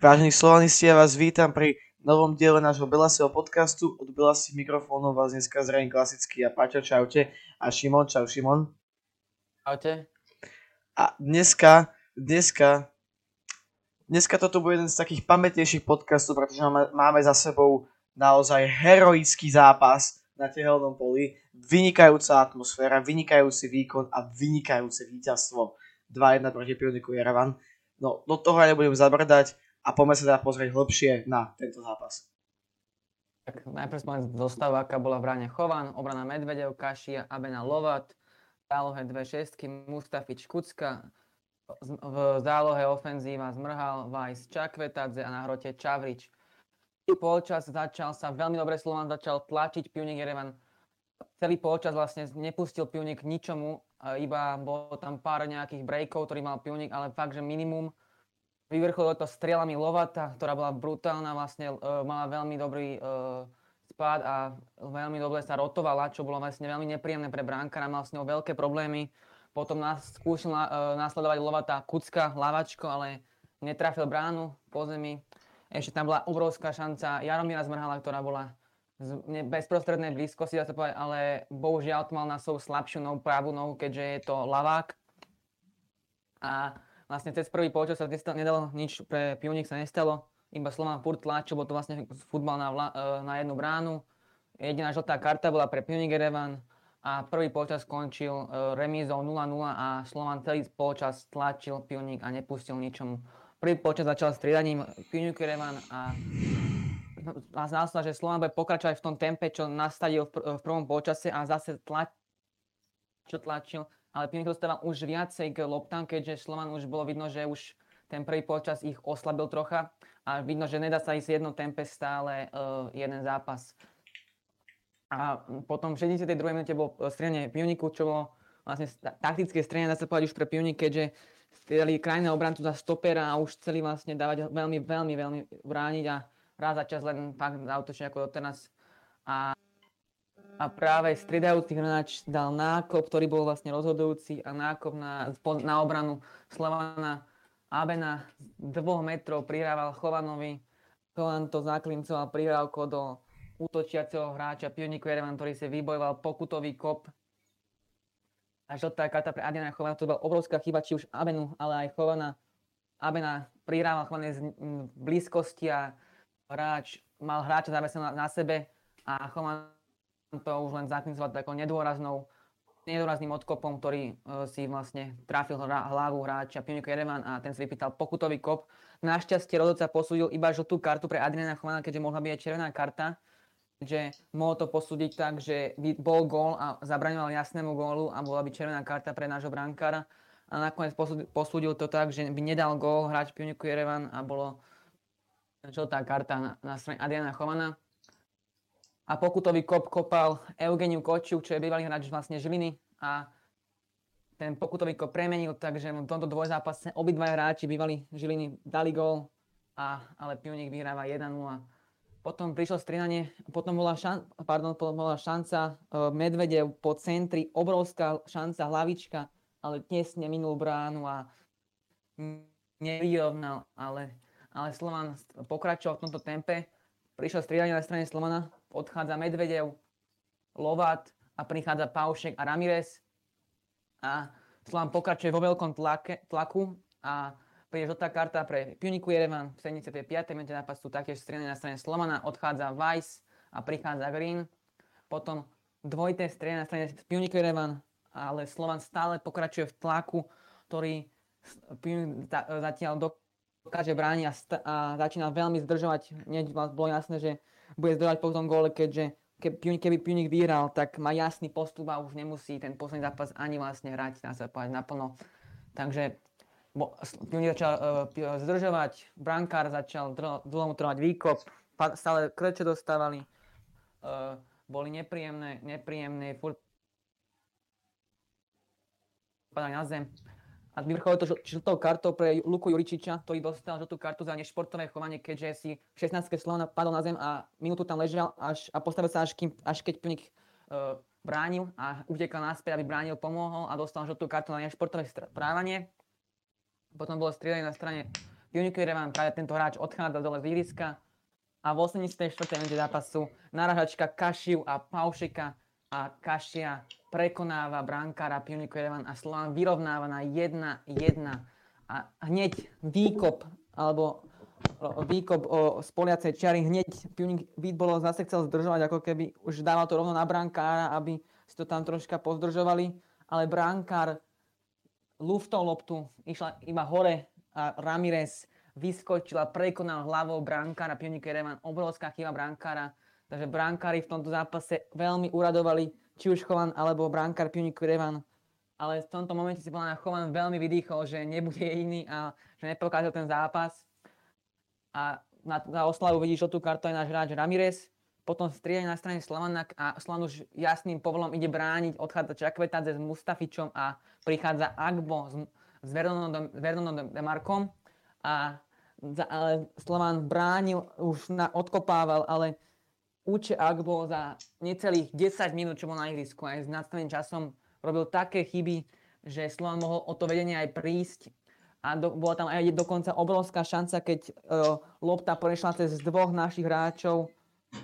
Vážení slovanisti, ja vás vítam pri novom diele nášho Belasieho podcastu. Od Belasých mikrofónov vás dneska zraní klasicky a Paťo, čaute. A Šimon, čau Šimon. Čaute. A dneska, dneska, dneska toto bude jeden z takých pamätnejších podcastov, pretože máme, za sebou naozaj heroický zápas na tehelnom poli, vynikajúca atmosféra, vynikajúci výkon a vynikajúce víťazstvo 2-1 proti Pioniku Jerevan. No, do toho ja nebudem zabrdať a poďme sa teda pozrieť hlbšie na tento zápas. Tak najprv sme zostavu, aká bola v bráne Chovan, obrana Medvedev, Kašia, Abena Lovat, zálohe dve šestky, Mustafič Kucka, v zálohe ofenzíva Zmrhal, Vajs Čakvetadze a na hrote Čavrič. I polčas začal sa, veľmi dobre Slovan začal tlačiť Pionik Jerevan. Celý polčas vlastne nepustil Pionik ničomu, iba bolo tam pár nejakých breakov, ktorý mal Pionik, ale fakt, že minimum Vyvrcholilo to strelami Lovata, ktorá bola brutálna, vlastne uh, mala veľmi dobrý uh, spád a veľmi dobre sa rotovala, čo bolo vlastne veľmi nepríjemné pre bránkara, mal s ňou veľké problémy. Potom nás skúšal uh, následovať Lovata Kucka, lavačko, ale netrafil bránu po zemi. Ešte tam bola obrovská šanca Jaromíra Zmrhala, ktorá bola z bezprostrednej blízkosti, dá sa povedať, ale bohužiaľ to mal na svoju slabšiu nohu, pravú nohu, keďže je to lavák. A vlastne cez prvý počas sa nedalo nič pre Pionik sa nestalo, iba Slovan furt tlačil, bol to vlastne futbal na, vla, e, na jednu bránu. Jediná žltá karta bola pre Pionik Erevan a prvý počas skončil e, remízou 0-0 a Slovan celý počas tlačil Pionik a nepustil ničomu. Prvý počas začal striedaním Pionik Erevan a a zdá sa, že Slovan bude pokračovať v tom tempe, čo nastavil v, v prvom počase a zase tlač, čo tlačil ale Pionik dostával už viacej k loptám, keďže Slovan už bolo vidno, že už ten prvý počas ich oslabil trocha a vidno, že nedá sa ísť v jednom tempe stále uh, jeden zápas. A potom v 62. minúte bolo strieľanie Pioniku, čo bolo vlastne taktické strieľanie, dá sa povedať už pre Pionik, keďže striedali krajné obrancu za stopera a už chceli vlastne dávať veľmi, veľmi, veľmi brániť a raz za čas len fakt zautočne ako doteraz. A a práve striedajúci hráč dal nákop, ktorý bol vlastne rozhodujúci a nákop na, na obranu Slovana Abena z dvoch metrov prihrával Chovanovi. Chovan to zaklincoval prihrávko do útočiaceho hráča Pioniku Jerevan, ktorý si vybojoval pokutový kop. A žltá karta pre Adriana Chovana, to bola obrovská chyba, či už Abenu, ale aj Chovana. Abena prihrával Chovane z blízkosti a hráč mal hráča zaveseného na, na sebe a Chovan to už len zaknizovať takou nedôraznou nedôrazným odkopom, ktorý uh, si vlastne trafil hra, hlavu hráča Pioniko Jerevan a ten si vypýtal pokutový kop. Našťastie rozhodca posúdil iba žltú kartu pre Adriana Chvana, keďže mohla byť aj červená karta. že mohol to posúdiť tak, že bol gól a zabraňoval jasnému gólu a bola by červená karta pre nášho brankára. A nakoniec posúdil to tak, že by nedal gól hráč Pioniku Jerevan a bolo žltá karta na, na strane Adriana Chovana a pokutový kop kopal Eugeniu Kočiu, čo je bývalý hráč vlastne Žiliny a ten pokutový kop premenil, takže v tomto dvojzápase obidva hráči bývali Žiliny dali gól, a, ale Pionik vyhráva 1-0. Potom prišlo strinanie, potom bola, šan, pardon, bola šanca uh, Medvedev po centri, obrovská šanca hlavička, ale tesne minul bránu a nevyrovnal, ale, ale Slovan pokračoval v tomto tempe. Prišlo striedanie na strane Slovana, odchádza Medvedev, Lovat a prichádza Paušek a Ramirez. A Slovan pokračuje vo veľkom tlake, tlaku a príde žltá karta pre Puniku Jerevan v 75. minúte zápasu taktiež strieľanie na strane Slovana, odchádza Weiss a prichádza Green. Potom dvojité strieľanie na strane Puniku Jerevan, ale Slovan stále pokračuje v tlaku, ktorý zatiaľ dokáže brániť a, a začína veľmi zdržovať. Hneď bolo jasné, že bude zdržať po tom góle, keďže keby Punic vyhral, tak má jasný postup a už nemusí ten posledný zápas ani vlastne hrať, na sa povedať, naplno. Takže Punic začal uh, zdržovať, brankár začal dlho trvať výkop, stále krče dostávali, uh, boli nepríjemné, nepríjemné, furt padali na zem a vyvrcholilo to žltou kartou pre Luku Juričiča, ktorý dostal žltú kartu za nešportové chovanie, keďže si v 16. Slovana padol na zem a minútu tam ležal až, a postavil sa až, kým, až keď Pionik uh, bránil a utekal naspäť, aby bránil, pomohol a dostal žltú kartu na nešportové správanie. Potom bolo strieľanie na strane Revan, práve tento hráč odchádza dole z ihriska a v 84. minúte zápasu naražačka Kašiu a Paušika a Kašia prekonáva brankára Pionik Revan a Slovan vyrovnáva na 1-1 a hneď výkop alebo výkop o spoliacej čiary, hneď Pionik bolo zase chcel zdržovať, ako keby už dával to rovno na brankára, aby si to tam troška pozdržovali, ale brankár luftol loptu, išla iba hore a Ramirez vyskočil a prekonal hlavou brankára Pionik Revan. Obrovská chyba brankára. Takže brankári v tomto zápase veľmi uradovali, či už Chovan alebo brankár Pionik Revan. Ale v tomto momente si podľa Chovan veľmi vydýchol, že nebude jediný a že nepokázal ten zápas. A na, na oslavu vidí žltú kartu aj náš hráč Ramirez potom striedanie na strane Slavana a Slavan už jasným povolom ide brániť, odchádza Čakvetadze s Mustafičom a prichádza Agbo s, s Vernonom Demarkom a ale Slavan bránil, už na, odkopával, ale Uče Agbo za necelých 10 minút, čo bol na ihrisku aj s nadstavným časom, robil také chyby, že Slovan mohol o to vedenie aj prísť a do, bola tam aj dokonca obrovská šanca, keď uh, lopta prešla cez dvoch našich hráčov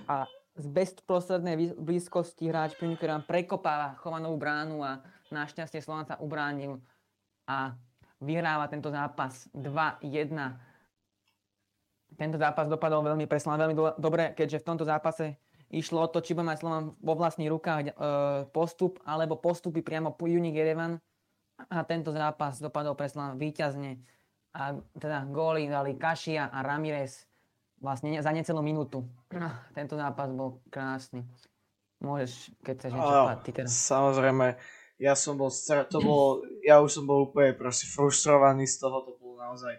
a z bezprostrednej blízkosti hráč Pionikera prekopáva chovanovú bránu a našťastie Slovan sa ubránil a vyhráva tento zápas 2-1. Tento zápas dopadol veľmi pre Slovan veľmi do, dobre, keďže v tomto zápase išlo o to, či bude mať Slovan vo vlastných rukách e, postup, alebo postupy priamo po Unik Jerevan. A tento zápas dopadol pre Slovan výťazne. A teda góly dali Kašia a Ramirez vlastne za necelú minútu. Tento zápas bol krásny. Môžeš, keď chceš niečo povedať, ty teraz. Samozrejme, ja som bol, to bolo, ja už som bol úplne proste frustrovaný z toho, to bolo naozaj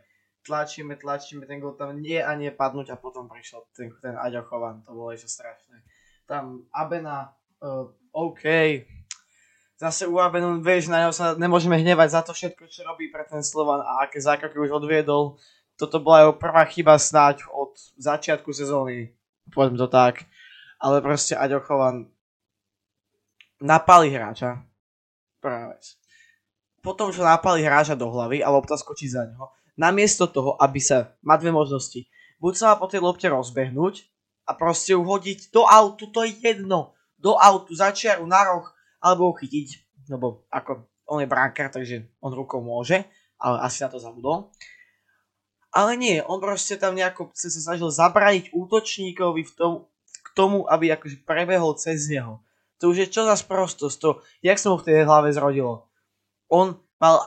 tlačíme, tlačíme, ten gol tam nie a nie padnúť a potom prišiel ten, ten Aďo to bolo ešte strašné. Tam Abena, uh, OK, zase u Abenu, vieš, na neho sa nemôžeme hnevať za to všetko, čo robí pre ten Slovan a aké zákroky už odviedol, toto bola jeho prvá chyba snáď od začiatku sezóny, povedzme to tak. Ale proste Aďo Chovan napali hráča. Prvá. Potom, čo napali hráča do hlavy a lopta skočí za neho, namiesto toho, aby sa, má dve možnosti. Buď sa má po tej lopte rozbehnúť a proste ju hodiť do autu, to je jedno. Do autu, za čiaru, na roh, alebo ho chytiť. Lebo ako on je brankár, takže on rukou môže, ale asi na to zabudol. Ale nie, on proste tam nejako sa snažil zabraniť útočníkovi v tom, k tomu, aby akože prebehol cez neho. To už je čo za sprostosť, to, jak sa mu v tej hlave zrodilo. On mal,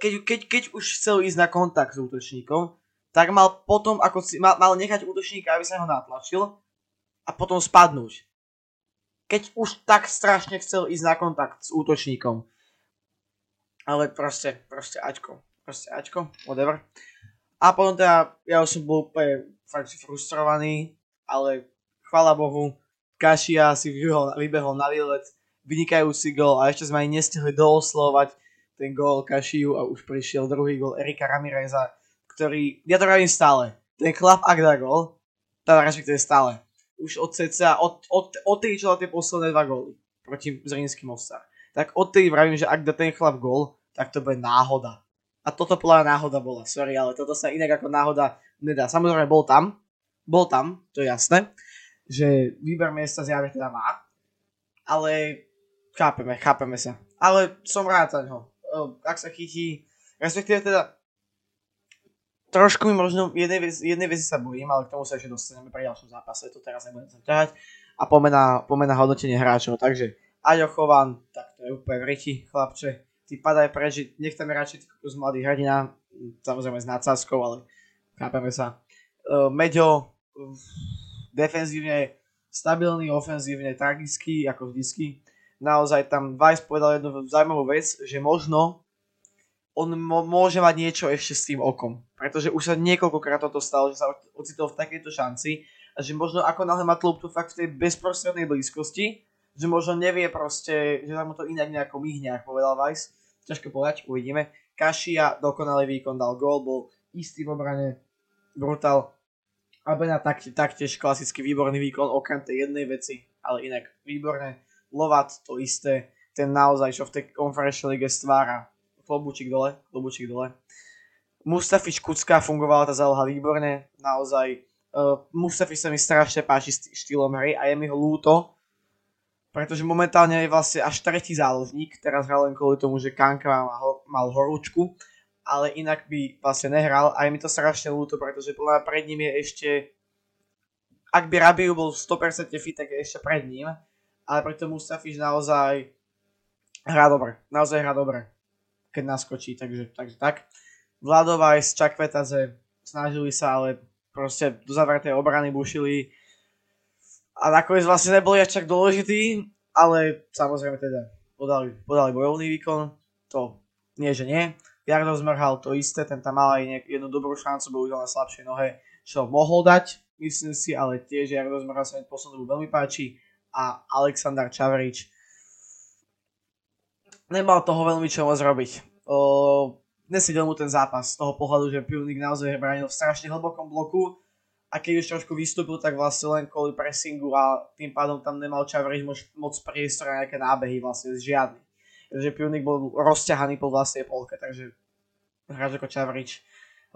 keď, keď, keď už chcel ísť na kontakt s útočníkom, tak mal potom, ako si, mal, mal nechať útočníka, aby sa ho natlačil a potom spadnúť. Keď už tak strašne chcel ísť na kontakt s útočníkom. Ale proste, proste Aťko, proste Aťko, whatever. A potom teda, ja už som bol úplne fakt frustrovaný, ale chvála Bohu, Kašia si vybehol, vybehol na výlet, vynikajúci gol a ešte sme aj nestihli dooslovať ten gol Kašiu a už prišiel druhý gol Erika Ramireza, ktorý, ja to robím stále, ten chlap ak dá gol, teda respektíve stále, už od cca, od, od, od tej, čo tie posledné dva góly proti Zrinským Mostar. Tak od tej vravím, že ak dá ten chlap gol, tak to bude náhoda. A toto podľa náhoda bola, sorry, ale toto sa inak ako náhoda nedá. Samozrejme bol tam, bol tam, to je jasné, že výber miesta zjavne teda má, ale chápeme, chápeme sa. Ale som rád za ňo. Ak sa chytí, respektíve teda trošku mi možno jednej jednej veci sa bojím, ale k tomu sa ešte dostaneme pri ďalšom zápase, to teraz nebudem sa ťahať. A pomena, pomena hodnotenie hráčov, takže Aďo Chovan, tak to je úplne v riti, chlapče ty padaj preč, nech tam je radšej z mladý hrdina, samozrejme s nadsázkou, ale chápeme sa. Uh, Meďo, defenzívne stabilný, ofenzívne tragický, ako vždycky. Naozaj tam Weiss povedal jednu zaujímavú vec, že možno on môže mať niečo ešte s tým okom. Pretože už sa niekoľkokrát toto stalo, že sa ocitol v takejto šanci a že možno ako náhle má tlop tu fakt v tej bezprostrednej blízkosti, že možno nevie proste, že sa mu to inak nejako myhne, ako povedal Weiss. Ťažko povedať, uvidíme. Kašia, dokonalý výkon, dal gól, bol istý v obrane, brutál. Abena tak, taktiež klasicky výborný výkon, okrem tej jednej veci, ale inak výborné. Lovat to isté, ten naozaj, čo v tej Conference League stvára. Klobučík dole, klobučík dole. Mustafič Kucka fungovala tá záloha výborne, naozaj. Uh, Mustafič sa mi strašne páči štýlom hry a je mi ho ľúto, pretože momentálne je vlastne až tretí záložník, teraz hral len kvôli tomu, že Kanka mal, mal horúčku, ale inak by vlastne nehral a je mi to strašne ľúto, pretože pred ním je ešte, ak by Rabiu bol 100% fit, tak je ešte pred ním, ale preto Mustafič naozaj hrá dobre, naozaj hrá dobre, keď naskočí, takže, takže tak. Vladová aj z Čakvetaze snažili sa, ale proste do zavretej obrany bušili a nakoniec vlastne neboli až tak dôležitý, ale samozrejme teda podali, podali bojovný výkon, to nie, že nie. Jardo zmrhal to isté, ten tam mal aj jednu dobrú šancu, bol na slabšej nohe, čo mohol dať, myslím si, ale tiež Jardo zmrhal sa mi poslednú veľmi páči a Aleksandar Čavrič nemal toho veľmi čo môcť robiť. O, nesedel mu ten zápas z toho pohľadu, že Pilnik naozaj bránil v strašne hlbokom bloku a keď už trošku vystúpil, tak vlastne len kvôli pressingu a tým pádom tam nemal Čavrič moc, moc priestor na nejaké nábehy, vlastne žiadny. Takže Pilnik bol rozťahaný po vlastnej polke, takže hráč ako Čavrič,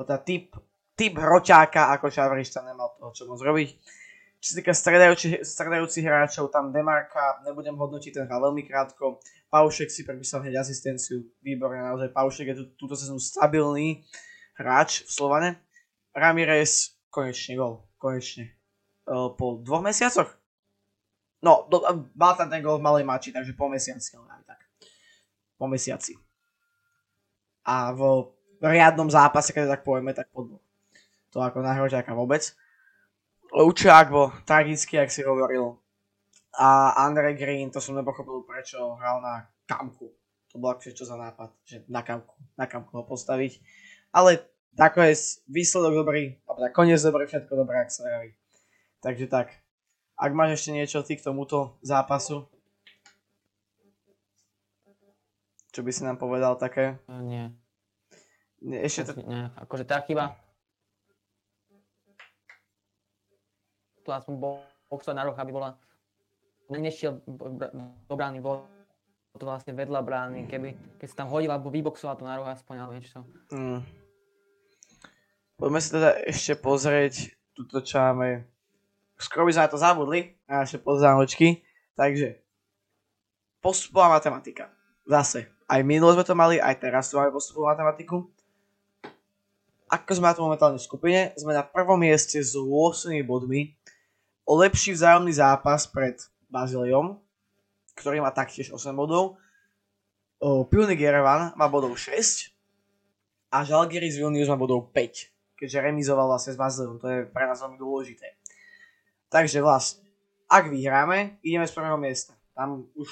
tá typ, typ hroťáka ako Čavrič tam nemal toho čo môcť robiť. Čo sa týka stredajúcich hráčov, tam Demarka, nebudem hodnotiť, ten hral veľmi krátko. Paušek si prepísal hneď asistenciu, výborne, naozaj Paušek je tu, túto sezónu stabilný hráč v Slovane. Ramirez, konečne gol, konečne. po dvoch mesiacoch? No, do, mal tam ten gol v malej mači, takže po mesiaci, ale aj tak. Po mesiaci. A v riadnom zápase, keď tak povieme, tak po dvoch. To ako na vôbec. Lučák tragický, ak si hovoril. A Andre Green, to som nepochopil, prečo hral na kamku. To bolo akože čo za nápad, že na kamku, na kamku ho postaviť. Ale je výsledok dobrý, alebo tak koniec dobrý, všetko dobré, ak sa javí. Takže tak. Ak máš ešte niečo ty k tomuto zápasu, čo by si nám povedal také? Nie, ešte to... Nie, akože tá chyba, to aspoň boxovať na roh, aby bola nešiel do brány, bol to vlastne vedľa brány, keby, keď sa tam hodila, alebo vyboxoval to na roh aspoň, alebo niečo. Mm. Poďme si teda ešte pozrieť túto, čo máme. Skoro by sme na to zabudli, na naše poznámočky. Takže, postupová matematika. Zase, aj minulo sme to mali, aj teraz tu máme postupovú matematiku. Ako sme na to momentálne v skupine, sme na prvom mieste s 8 bodmi o lepší vzájomný zápas pred Baziliom, ktorý má taktiež 8 bodov. O, Pionik Jerevan má bodov 6 a Žalgiris Vilnius má bodov 5, keďže remizoval vlastne s Baziliom, to je pre nás veľmi dôležité. Takže vlastne, ak vyhráme, ideme z prvého miesta. Tam už,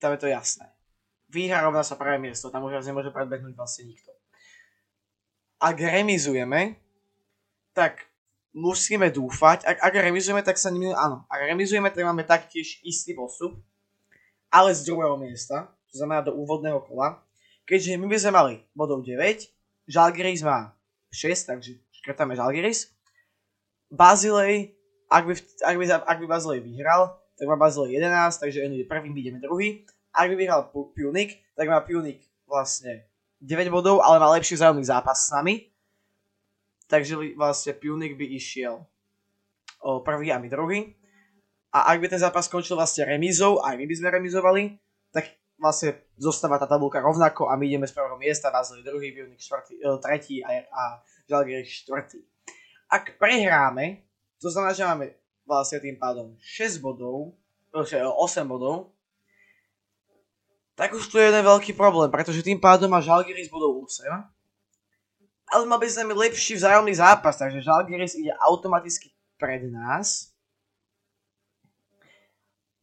tam je to jasné. Výhra rovná sa prvé miesto, tam už nemôže predbehnúť vlastne nikto. Ak remizujeme, tak musíme dúfať, ak, ak remizujeme, tak sa nemýlim, áno, ak remizujeme, tak máme taktiež istý postup, ale z druhého miesta, to znamená do úvodného kola, keďže my by sme mali bodov 9, Žalgiris má 6, takže škrtáme Žalgiris, Bazilej, ak by, ak by, ak by Bazilej vyhral, tak má Bazilej 11, takže on ide prvým, ideme druhý. Ak by vyhral Pionik, tak má Pionik vlastne 9 bodov, ale má lepší vzájomný zápas s nami takže vlastne Pionik by išiel o prvý a my druhý. A ak by ten zápas skončil vlastne remízou, aj my by sme remizovali, tak vlastne zostáva tá tabulka rovnako a my ideme z prvého miesta, Vázeli druhý, Pionik štvrtý, e, tretí a, a Žalgiris štvrtý. Ak prehráme, to znamená, že máme vlastne tým pádom 6 bodov, 8 bodov, tak už tu je jeden veľký problém, pretože tým pádom má Žalgiris bodov 8 ale mal by sme lepší vzájomný zápas, takže Žalgiris ide automaticky pred nás.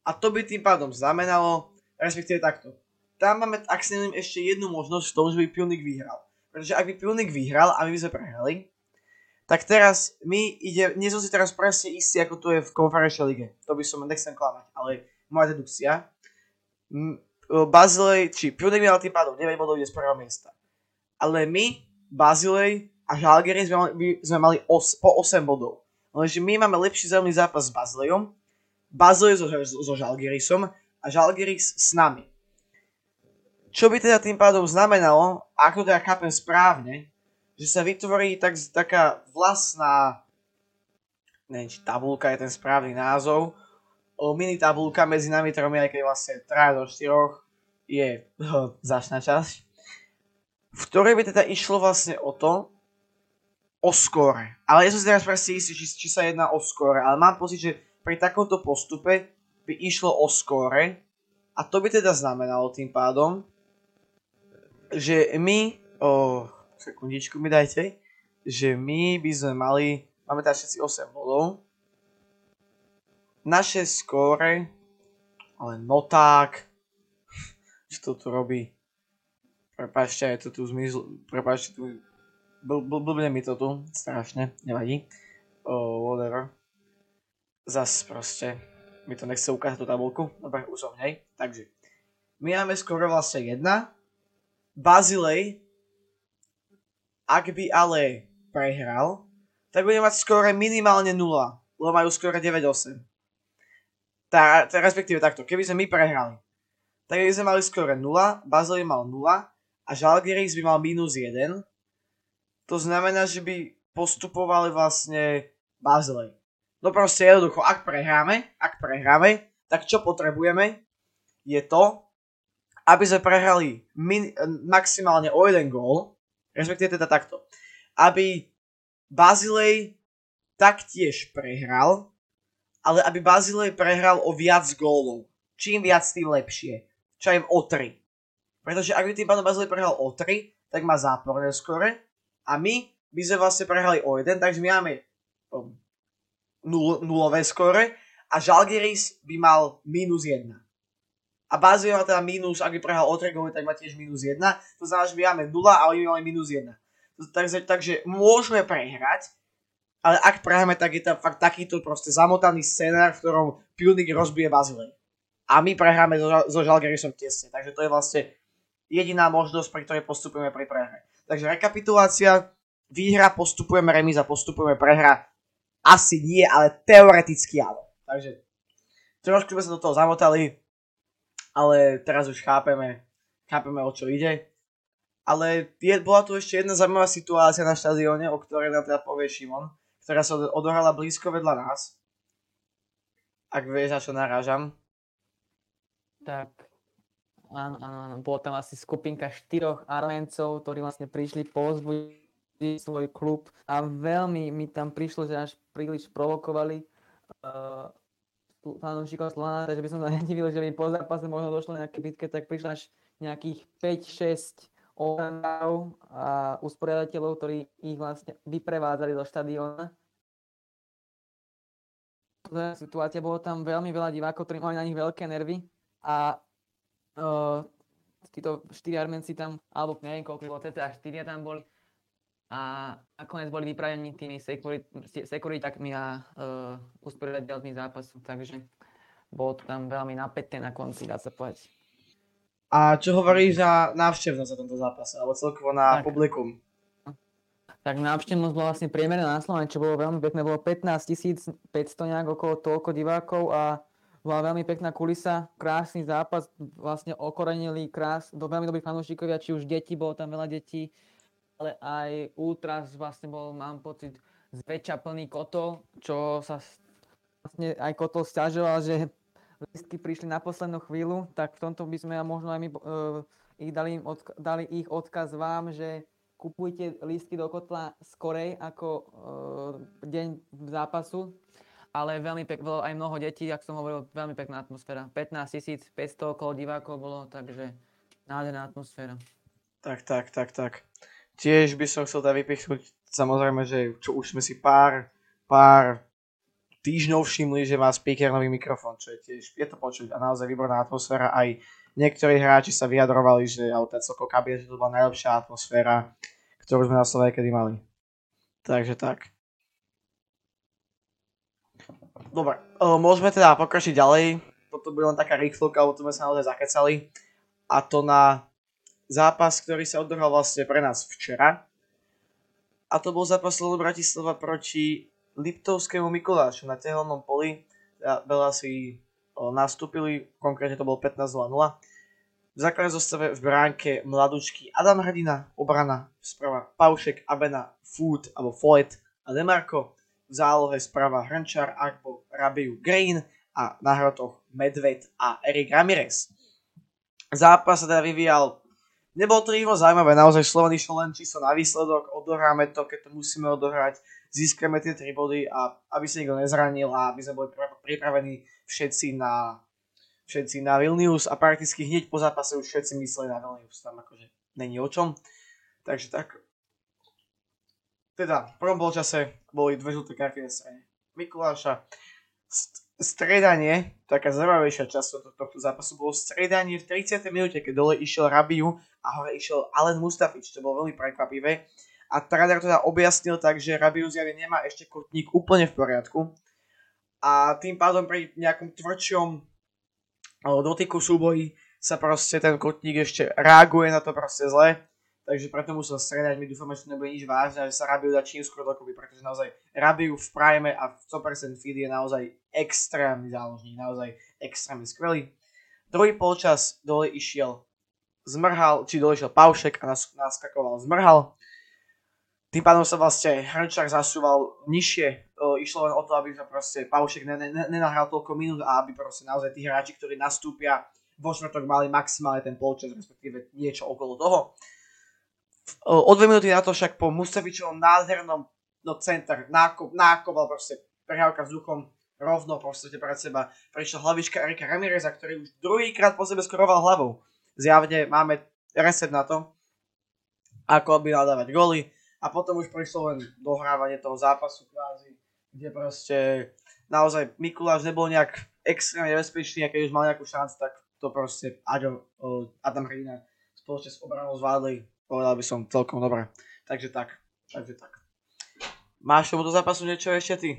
A to by tým pádom znamenalo, respektíve takto. Tam máme, ak si neviem, ešte jednu možnosť v tom, že by Pilnik vyhral. Pretože ak by Pilnik vyhral a my by sme prehrali, tak teraz my ide, nie som si teraz presne istý, ako to je v konferenčnej lige. To by som nechcem klamať, ale moja dedukcia. Bazilej, či Pilnik vyhral tým pádom 9 bodov ide z prvého miesta. Ale my Bazilej a Žalgiris sme mali, sme mali os, po 8 bodov. Lenže my máme lepší zelený zápas s Bazilejom, Bazilej so, so Žalgirisom a Žalgiris s nami. Čo by teda tým pádom znamenalo, ako to ja chápem správne, že sa vytvorí tak, taká vlastná, neviem, či tabulka je ten správny názov, mini tabulka medzi nami tromi, aj keď vlastne 3 do 4 je začná časť, v ktorej by teda išlo vlastne o to, o skóre. Ale ja som si teraz presne istý, či, či sa jedná o skóre, ale mám pocit, že pri takomto postupe by išlo o skóre a to by teda znamenalo tým pádom, že my, o, sekundičku mi dajte, že my by sme mali, máme teraz všetci 8 bodov, naše skóre, ale noták, čo to tu robí, prepáčte, aj to tu zmizlo, prepáčte, tu, bl, bl, blbne mi to tu, strašne, nevadí, o, whatever, zas proste, mi to nechce ukázať tú tabulku, dobre, už som hej, takže, my máme skoro vlastne 1, Bazilej, ak by ale prehral, tak bude mať skore minimálne 0, lebo majú skore 9-8. Tá, tá, respektíve takto, keby sme my prehrali, tak by sme mali skore 0, Bazilej mal 0 a Žalgiris by mal minus 1. To znamená, že by postupovali vlastne Bazilej. No proste jednoducho, ak prehráme, ak prehráme, tak čo potrebujeme, je to, aby sme prehrali min, maximálne o jeden gól, respektíve teda takto, aby Bazilej taktiež prehral, ale aby Bazilej prehral o viac gólov. Čím viac, tým lepšie. Čo im o 3. Pretože ak by tým pádom Bazilej prehral o 3, tak má záporné skore a my by sme vlastne prehrali o 1, takže my máme um, nul, nulové skore a Žalgiris by mal minus 1 a Bazil má teda minus, ak by prehral o 3 góly, tak má tiež minus 1. To znamená, že my máme 0 a oni mali minus 1. Takže, takže môžeme prehrať, ale ak prehráme, tak je tam fakt takýto proste zamotaný scenár, v ktorom Pilnik rozbije Bazilej. A my prehráme so, so Žalgerisom tesne. Takže to je vlastne jediná možnosť, pri ktorej postupujeme pri prehre. Takže rekapitulácia, výhra, postupujeme, remíza, postupujeme, prehra. Asi nie, ale teoreticky áno. Takže trošku sme sa do toho zamotali, ale teraz už chápeme, chápeme o čo ide. Ale je, bola tu ešte jedna zaujímavá situácia na štadióne, o ktorej nám teda povie Šimon, ktorá sa odohrala blízko vedľa nás. Ak vieš, na čo narážam. Tak, áno, áno, áno. Bolo tam asi skupinka štyroch Arméncov, ktorí vlastne prišli pozbudiť svoj klub a veľmi mi tam prišlo, že až príliš provokovali. Uh, fanúšikov Slovana, takže by som sa nedivil, že by po zápase možno došlo nejaké bitke, tak prišlo až nejakých 5-6 oranov a usporiadateľov, ktorí ich vlastne vyprevádzali do štadióna. Situácia, bolo tam veľmi veľa divákov, ktorí mali na nich veľké nervy a uh, títo štyri Armenci tam, alebo neviem koľko bolo, cca štyria tam boli, a nakoniec boli vypravení tými sekuritakmi a uh, usporiadateľmi zápasu, takže bolo to tam veľmi napäté na konci, dá sa povedať. A čo hovoríš na návštevnosť za tomto zápase, alebo celkovo na tak. publikum? Tak návštevnosť bola vlastne priemerná na Slovene, čo bolo veľmi pekné, bolo 15 500 nejak okolo toľko divákov a bola veľmi pekná kulisa, krásny zápas, vlastne okorenili krás, do veľmi dobrých fanúšikovia, či už deti, bolo tam veľa detí, ale aj Ultras vlastne bol, mám pocit, zväčša plný kotol, čo sa vlastne aj kotol stiažoval, že listky prišli na poslednú chvíľu, tak v tomto by sme a možno aj my uh, ich dali, odka- dali ich odkaz vám, že kupujte lístky do kotla skorej ako uh, deň zápasu, ale veľmi pek, bolo aj mnoho detí, ak som hovoril, veľmi pekná atmosféra. 15 500 okolo divákov bolo, takže nádherná atmosféra. Tak, tak, tak, tak. Tiež by som chcel teda vypichnúť, samozrejme, že čo už sme si pár, pár týždňov všimli, že má speaker nový mikrofón, čo je tiež, je to počuť a naozaj výborná atmosféra. Aj niektorí hráči sa vyjadrovali, že ale ten Kabie, že to bola najlepšia atmosféra, ktorú sme na Slovene kedy mali. Takže tak. Dobre, môžeme teda pokračiť ďalej. Toto bude len taká rýchlovka, lebo tu sme sa naozaj zakecali. A to na zápas, ktorý sa odohral vlastne pre nás včera. A to bol zápas Slovo Bratislava proti Liptovskému Mikulášu na tehelnom poli. Veľa si nastúpili, konkrétne to bolo 15.00. V základnej zostave v bránke mladučky Adam Hrdina, obrana sprava Paušek, Abena, Food alebo Floyd a Demarko. V zálohe sprava Hrnčar, Arbo, Rabiu, Green a na hrotoch Medved a Erik Ramirez. Zápas sa teda vyvíjal Nebolo to rýchlo zaujímavé, naozaj Slovan išiel len čisto na výsledok, odohráme to, keď to musíme odohrať, získame tie 3 body a aby sa nikto nezranil a aby sme boli pripravení všetci na, všetci na Vilnius a prakticky hneď po zápase už všetci mysleli na Vilnius, tam akože není o čom. Takže tak. Teda, v prvom polčase boli dve žlté karty na strane Mikuláša. Stredanie, taká zaujímavejšia časť tohto zápasu, bolo stredanie v 30. minúte, keď dole išiel Rabiu a hore išiel Alen Mustafič, čo bolo veľmi prekvapivé. A to teda objasnil tak, že Rabiu zjavne nemá ešte kotník úplne v poriadku. A tým pádom pri nejakom tvrdšom dotyku súboji sa proste ten kotník ešte reaguje na to proste zle. Takže preto musel stredať, my dúfame, že to nebude nič vážne, že sa Rabiu dá čím skôr dokopy, pretože naozaj Rabiu v prime a v 100% feed je naozaj extrémny záložník, naozaj extrémne skvelý. Druhý polčas dole išiel zmrhal, či dolešiel Paušek a nas, naskakoval zmrhal. Tým pádom sa vlastne Hrnčák zasúval nižšie. O, išlo len o to, aby sa proste Paušek nenahral toľko minút a aby proste naozaj tí hráči, ktorí nastúpia vo štvrtok mali maximálne ten polčas, respektíve niečo okolo toho. O, dve minúty na to však po Mustavičovom nádhernom no center, nákop, nákop, ale proste prehrávka vzduchom rovno proste pred seba. Prišla hlavička Erika Ramireza, ktorý už druhýkrát po sebe skoroval hlavou. Zjavne máme reset na to, ako by nadávať goly a potom už prišlo len dohrávanie toho zápasu kvázi, kde proste naozaj Mikuláš nebol nejak extrémne nebezpečný a keď už mal nejakú šancu, tak to proste Adam, Adam Hrina spoločne s obranou zvládli, povedal by som celkom dobre. Takže tak, takže tak. Máš tomuto zápasu niečo ešte ty?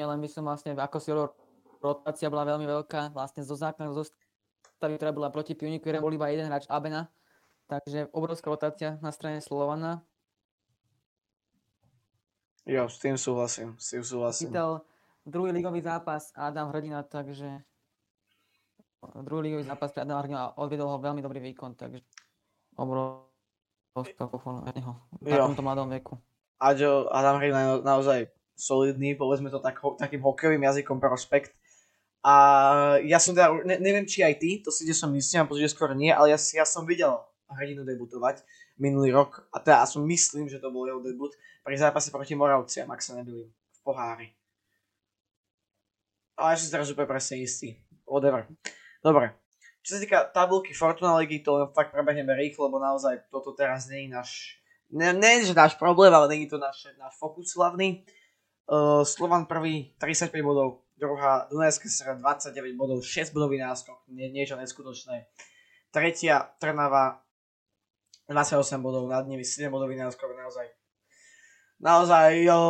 Ja len by som vlastne, ako si hovoril, rotácia bola veľmi veľká, vlastne zo základnej zostavy, ktorá bola proti Pioniku, bol iba jeden hráč Abena, takže obrovská rotácia na strane Slovana. Jo, s tým súhlasím, s tým súhlasím. Chytal druhý ligový zápas Adam Hrdina, takže druhý ligový zápas pre Adam Hrdina a odvedol ho veľmi dobrý výkon, takže obrovská pochvala na neho na tomto mladom veku. Aďo, Adam Hrdina je naozaj solidný, povedzme to tak, takým hokejovým jazykom prospekt. A ja som teda, ne, neviem či aj ty, to si kde som myslím, že skôr nie, ale ja, ja som videl hrdinu debutovať minulý rok a teda som myslím, že to bol jeho debut pri zápase proti Moravciam, ak sa nebyli v pohári. Ale ja som teraz úplne presne istý. Whatever. Dobre. Čo sa týka tabulky Fortuna Ligy, to fakt prebehneme rýchlo, lebo naozaj toto teraz je náš, ne, nie že náš problém, ale je to náš, náš fokus hlavný. Uh, Slovan prvý 35 bodov, druhá Dunajská sra 29 bodov, 6 bodový náskok, nie, niečo neskutočné. Tretia Trnava 28 bodov, nad nimi 7 bodový náskok, naozaj. Naozaj, jo,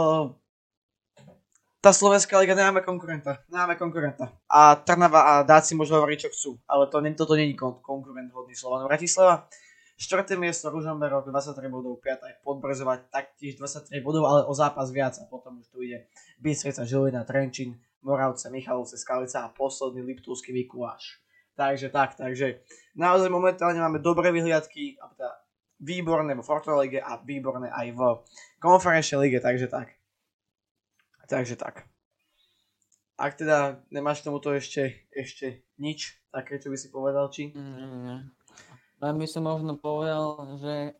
tá slovenská liga nemáme konkurenta, nemáme konkurenta. A Trnava a Dáci môžu hovoriť, čo chcú, ale to, toto není konkurent hodný Slovan Bratislava. 4. miesto Ružomberok 23 bodov, 5. aj Podbrzovať taktiež 23 bodov, ale o zápas viac a potom už tu ide Bystrica, Žilina, Trenčín, Moravce, Michalovce, Skalica a posledný Liptovský Mikuláš. Takže tak, takže naozaj momentálne máme dobré vyhliadky, teda výborné vo Fortuna Lige a výborné aj v konferenčnej lige, takže tak. Takže tak. Ak teda nemáš tomuto ešte, ešte nič také, čo by si povedal, či? Mm, len by som možno povedal, že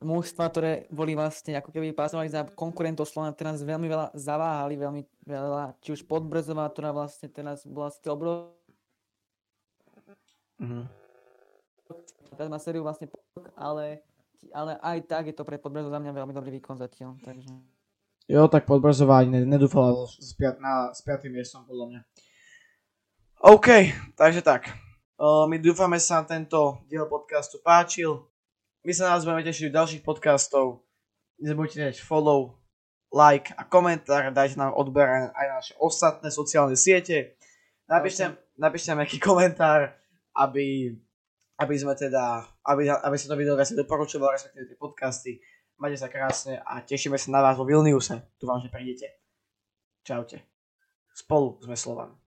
mužstva, ktoré boli vlastne ako keby pásovali za konkurentov Slovana, teraz veľmi veľa zaváhali, veľmi veľa, či už Podbrzová, ktorá vlastne teraz bola z obrov... Mm-hmm. Teraz má sériu vlastne ale, ale aj tak je to pre Podbrzov za mňa veľmi dobrý výkon zatiaľ, takže... Jo, tak Podbrzová ani nedúfala s, piat, na, s piatým miestom, podľa mňa. OK, takže tak. Uh, my dúfame sa tento diel podcastu páčil. My sa nás budeme tešiť v ďalších podcastov. Nezabudnite dať follow, like a komentár, dajte nám odber aj naše ostatné sociálne siete. Napíšte, napíšte nám nejaký komentár, aby, aby sme teda, aby, aby sa to video viac doporučovalo, respektíve tie podcasty. Majte sa krásne a tešíme sa na vás vo Vilniuse. Vám, že prídete. Čaute. Spolu sme Slovan.